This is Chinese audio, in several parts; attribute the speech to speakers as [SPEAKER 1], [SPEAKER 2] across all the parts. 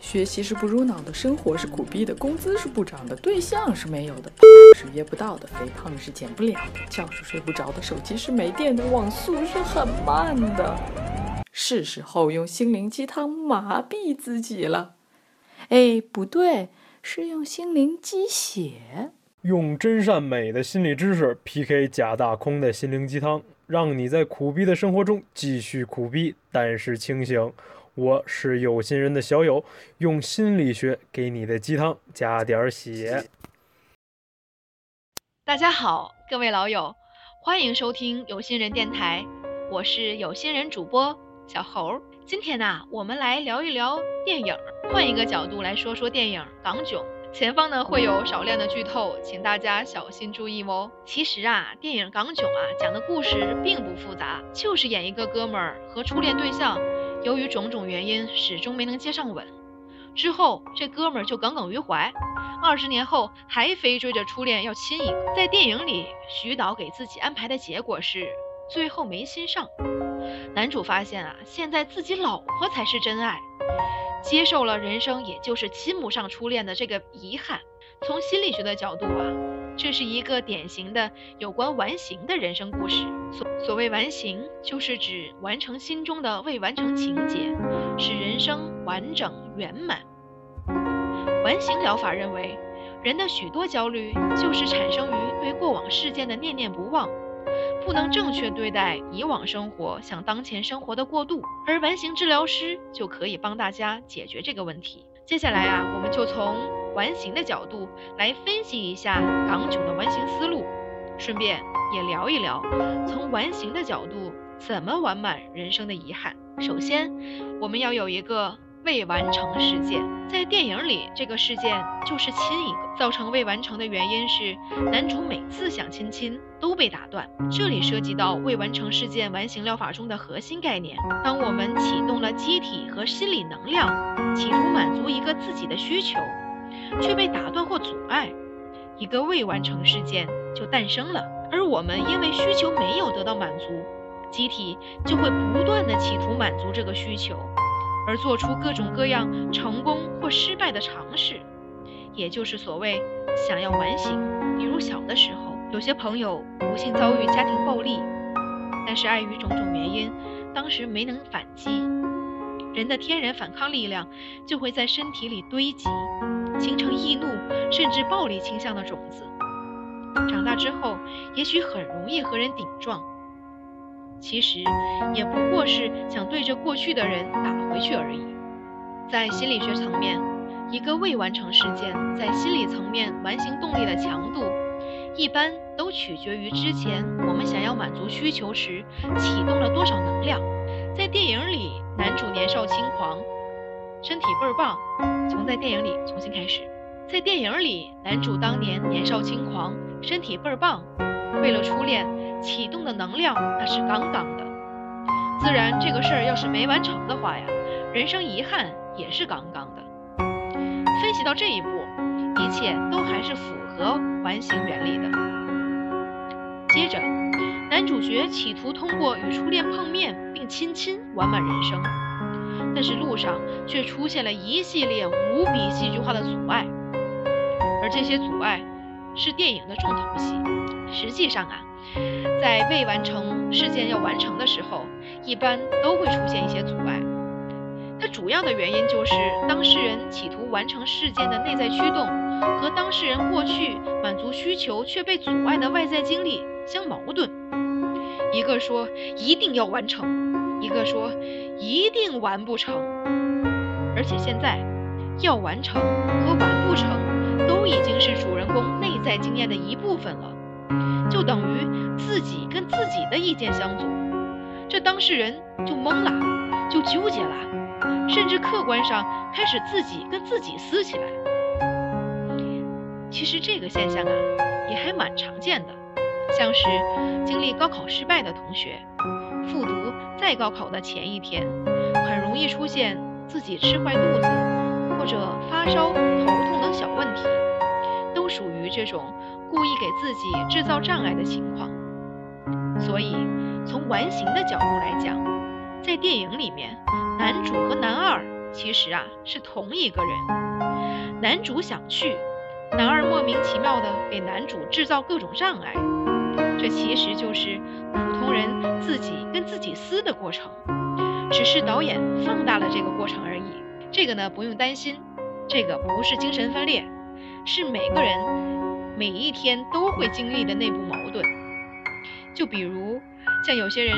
[SPEAKER 1] 学习是不入脑的，生活是苦逼的，工资是不涨的，对象是没有的，是约不到的，肥胖是减不了的，觉是睡不着的，手机是没电的，网速是很慢的。是时候用心灵鸡汤麻痹自己了。哎，不对，是用心灵鸡血。
[SPEAKER 2] 用真善美的心理知识 PK 假大空的心灵鸡汤，让你在苦逼的生活中继续苦逼，但是清醒。我是有心人的小友，用心理学给你的鸡汤加点血。
[SPEAKER 3] 大家好，各位老友，欢迎收听有心人电台，我是有心人主播小猴。今天呢，我们来聊一聊电影，换一个角度来说说电影《港囧》。前方呢会有少量的剧透，请大家小心注意哦。其实啊，电影《港囧》啊讲的故事并不复杂，就是演一个哥们儿和初恋对象。由于种种原因，始终没能接上吻。之后，这哥们儿就耿耿于怀。二十年后，还非追着初恋要亲一个。在电影里，徐导给自己安排的结果是，最后没亲上。男主发现啊，现在自己老婆才是真爱，接受了人生也就是亲不上初恋的这个遗憾。从心理学的角度啊。这是一个典型的有关完形的人生故事。所所谓完形，就是指完成心中的未完成情节，使人生完整圆满。完形疗法认为，人的许多焦虑就是产生于对过往事件的念念不忘，不能正确对待以往生活向当前生活的过渡。而完形治疗师就可以帮大家解决这个问题。接下来啊，我们就从。完形的角度来分析一下港囧的完形思路，顺便也聊一聊从完形的角度怎么完满人生的遗憾。首先，我们要有一个未完成事件，在电影里这个事件就是亲一个。造成未完成的原因是男主每次想亲亲都被打断。这里涉及到未完成事件完形疗法中的核心概念：当我们启动了机体和心理能量，企图满足一个自己的需求。却被打断或阻碍，一个未完成事件就诞生了。而我们因为需求没有得到满足，机体就会不断的企图满足这个需求，而做出各种各样成功或失败的尝试，也就是所谓想要完形。比如小的时候，有些朋友不幸遭遇家庭暴力，但是碍于种种原因，当时没能反击，人的天然反抗力量就会在身体里堆积。形成易怒甚至暴力倾向的种子，长大之后也许很容易和人顶撞，其实也不过是想对着过去的人打回去而已。在心理学层面，一个未完成事件在心理层面完形动力的强度，一般都取决于之前我们想要满足需求时启动了多少能量。在电影里，男主年少轻狂。身体倍儿棒，从在电影里重新开始。在电影里，男主当年年少轻狂，身体倍儿棒，为了初恋启动的能量那是杠杠的。自然，这个事儿要是没完成的话呀，人生遗憾也是杠杠的。分析到这一步，一切都还是符合完形原理的。接着，男主角企图通过与初恋碰面并亲亲完满人生。但是路上却出现了一系列无比戏剧化的阻碍，而这些阻碍是电影的重头戏。实际上啊，在未完成事件要完成的时候，一般都会出现一些阻碍。它主要的原因就是当事人企图完成事件的内在驱动和当事人过去满足需求却被阻碍的外在经历相矛盾。一个说一定要完成，一个说。一定完不成，而且现在要完成和完不成都已经是主人公内在经验的一部分了，就等于自己跟自己的意见相左，这当事人就懵了，就纠结了，甚至客观上开始自己跟自己撕起来。其实这个现象啊，也还蛮常见的，像是经历高考失败的同学。复读再高考的前一天，很容易出现自己吃坏肚子或者发烧、头痛等小问题，都属于这种故意给自己制造障碍的情况。所以，从完形的角度来讲，在电影里面，男主和男二其实啊是同一个人。男主想去，男二莫名其妙的给男主制造各种障碍，这其实就是普通人自己跟自己撕的过程，只是导演放大了这个过程而已。这个呢不用担心，这个不是精神分裂，是每个人每一天都会经历的内部矛盾。就比如像有些人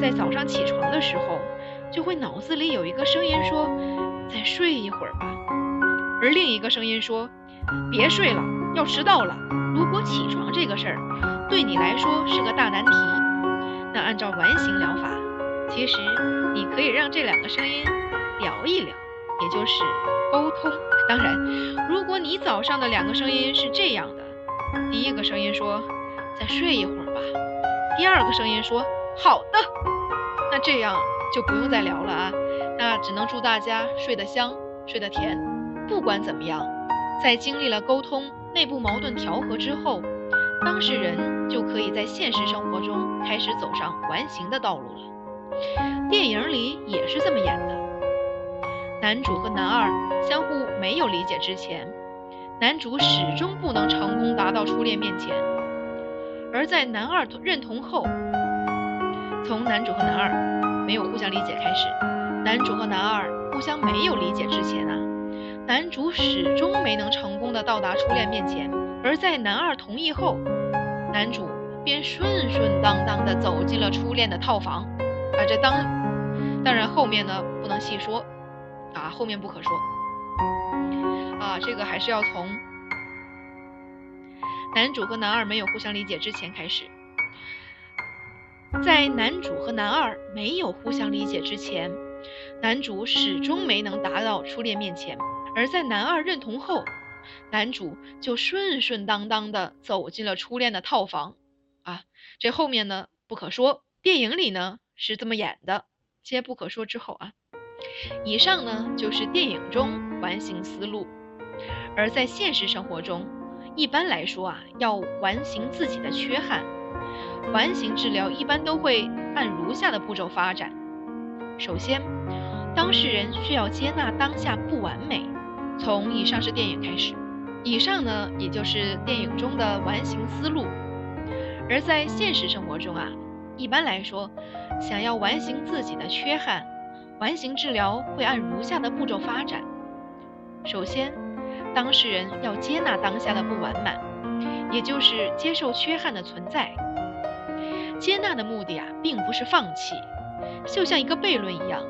[SPEAKER 3] 在早上起床的时候。就会脑子里有一个声音说：“再睡一会儿吧。”而另一个声音说：“别睡了，要迟到了。”如果起床这个事儿对你来说是个大难题，那按照完形疗法，其实你可以让这两个声音聊一聊，也就是沟通。当然，如果你早上的两个声音是这样的：第一个声音说：“再睡一会儿吧。”第二个声音说：“好的。”那这样。就不用再聊了啊，那只能祝大家睡得香，睡得甜。不管怎么样，在经历了沟通、内部矛盾调和之后，当事人就可以在现实生活中开始走上完形的道路了。电影里也是这么演的，男主和男二相互没有理解之前，男主始终不能成功达到初恋面前，而在男二认同后，从男主和男二。没有互相理解开始，男主和男二互相没有理解之前啊，男主始终没能成功的到达初恋面前，而在男二同意后，男主便顺顺当当的走进了初恋的套房。啊，这当当然后面呢不能细说，啊后面不可说，啊这个还是要从男主和男二没有互相理解之前开始。在男主和男二没有互相理解之前，男主始终没能达到初恋面前；而在男二认同后，男主就顺顺当当的走进了初恋的套房。啊，这后面呢不可说，电影里呢是这么演的。接不可说之后啊，以上呢就是电影中完形思路，而在现实生活中，一般来说啊，要完形自己的缺憾。完形治疗一般都会按如下的步骤发展。首先，当事人需要接纳当下不完美。从以上是电影开始，以上呢也就是电影中的完形思路。而在现实生活中啊，一般来说，想要完形自己的缺憾，完形治疗会按如下的步骤发展。首先，当事人要接纳当下的不完满，也就是接受缺憾的存在。接纳的目的啊，并不是放弃，就像一个悖论一样。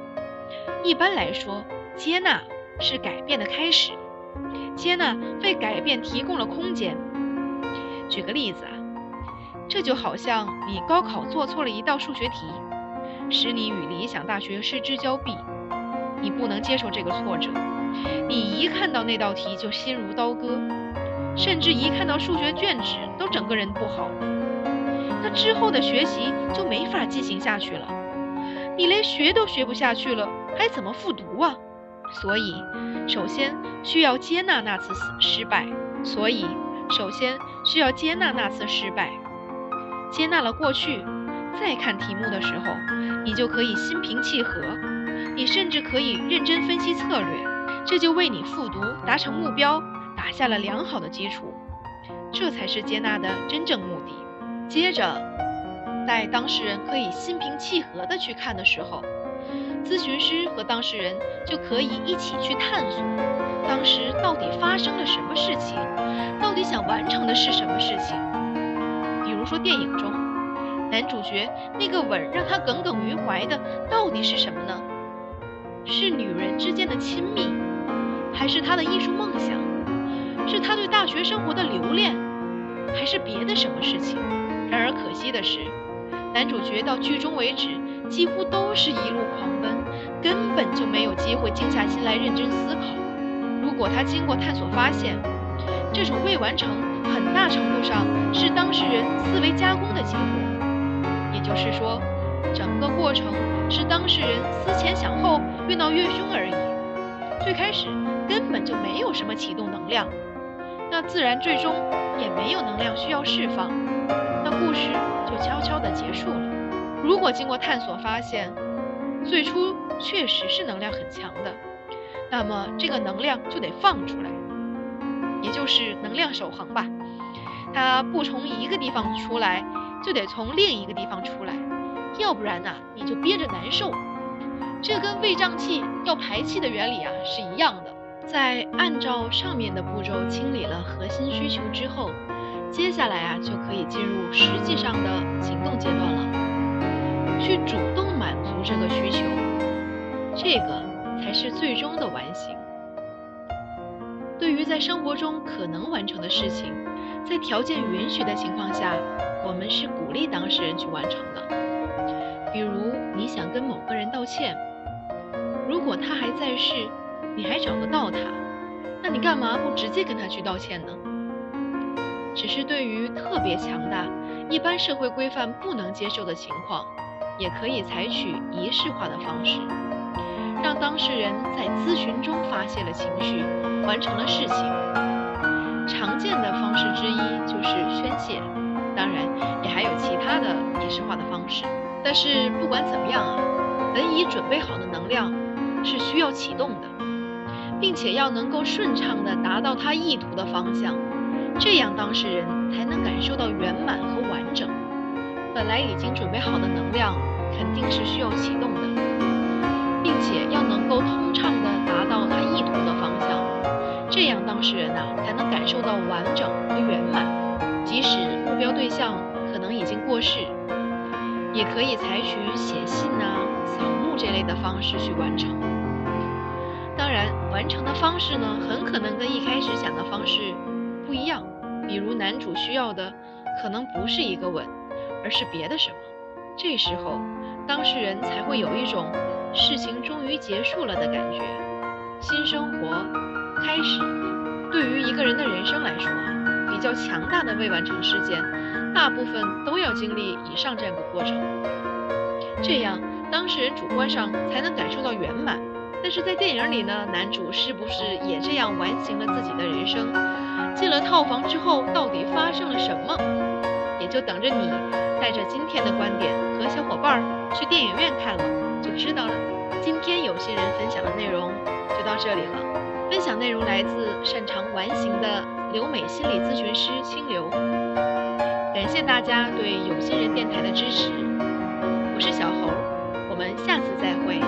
[SPEAKER 3] 一般来说，接纳是改变的开始，接纳为改变提供了空间。举个例子啊，这就好像你高考做错了一道数学题，使你与理想大学失之交臂，你不能接受这个挫折，你一看到那道题就心如刀割，甚至一看到数学卷纸都整个人不好。那之后的学习就没法进行下去了，你连学都学不下去了，还怎么复读啊？所以，首先需要接纳那次失败。所以，首先需要接纳那次失败。接纳了过去，再看题目的时候，你就可以心平气和，你甚至可以认真分析策略，这就为你复读达成目标打下了良好的基础。这才是接纳的真正目的。接着，在当事人可以心平气和的去看的时候，咨询师和当事人就可以一起去探索，当时到底发生了什么事情，到底想完成的是什么事情。比如说电影中，男主角那个吻让他耿耿于怀的到底是什么呢？是女人之间的亲密，还是他的艺术梦想？是他对大学生活的留恋，还是别的什么事情？然而可惜的是，男主角到剧中为止几乎都是一路狂奔，根本就没有机会静下心来认真思考。如果他经过探索发现，这种未完成很大程度上是当事人思维加工的结果，就是说，整个过程是当事人思前想后、越闹越凶而已。最开始根本就没有什么启动能量，那自然最终也没有能量需要释放。那故事就悄悄地结束了。如果经过探索发现，最初确实是能量很强的，那么这个能量就得放出来，也就是能量守恒吧。它不从一个地方出来，就得从另一个地方出来，要不然呢，你就憋着难受。这跟胃胀气要排气的原理啊是一样的。在按照上面的步骤清理了核心需求之后，接下来啊就可以进入实际上的行动阶段了，去主动满足这个需求，这个才是最终的完形。对于在生活中可能完成的事情，在条件允许的情况下，我们是鼓励当事人去完成的。比如你想跟某个人道歉，如果他还在世。你还找得到他，那你干嘛不直接跟他去道歉呢？只是对于特别强大、一般社会规范不能接受的情况，也可以采取仪式化的方式，让当事人在咨询中发泄了情绪，完成了事情。常见的方式之一就是宣泄，当然也还有其他的仪式化的方式。但是不管怎么样啊，本已准备好的能量是需要启动的。并且要能够顺畅地达到他意图的方向，这样当事人才能感受到圆满和完整。本来已经准备好的能量肯定是需要启动的，并且要能够通畅地达到他意图的方向，这样当事人呐才能感受到完整和圆满。即使目标对象可能已经过世，也可以采取写信啊、扫墓这类的方式去完成。当然，完成的方式呢，很可能跟一开始想的方式不一样。比如男主需要的可能不是一个吻，而是别的什么。这时候，当事人才会有一种事情终于结束了的感觉，新生活开始。对于一个人的人生来说，比较强大的未完成事件，大部分都要经历以上这样的过程，这样当事人主观上才能感受到圆满。但是在电影里呢，男主是不是也这样完形了自己的人生？进了套房之后，到底发生了什么？也就等着你带着今天的观点和小伙伴去电影院看了，就知道了。今天有心人分享的内容就到这里了。分享内容来自擅长完形的留美心理咨询师清流。感谢大家对有心人电台的支持，我是小猴，我们下次再会。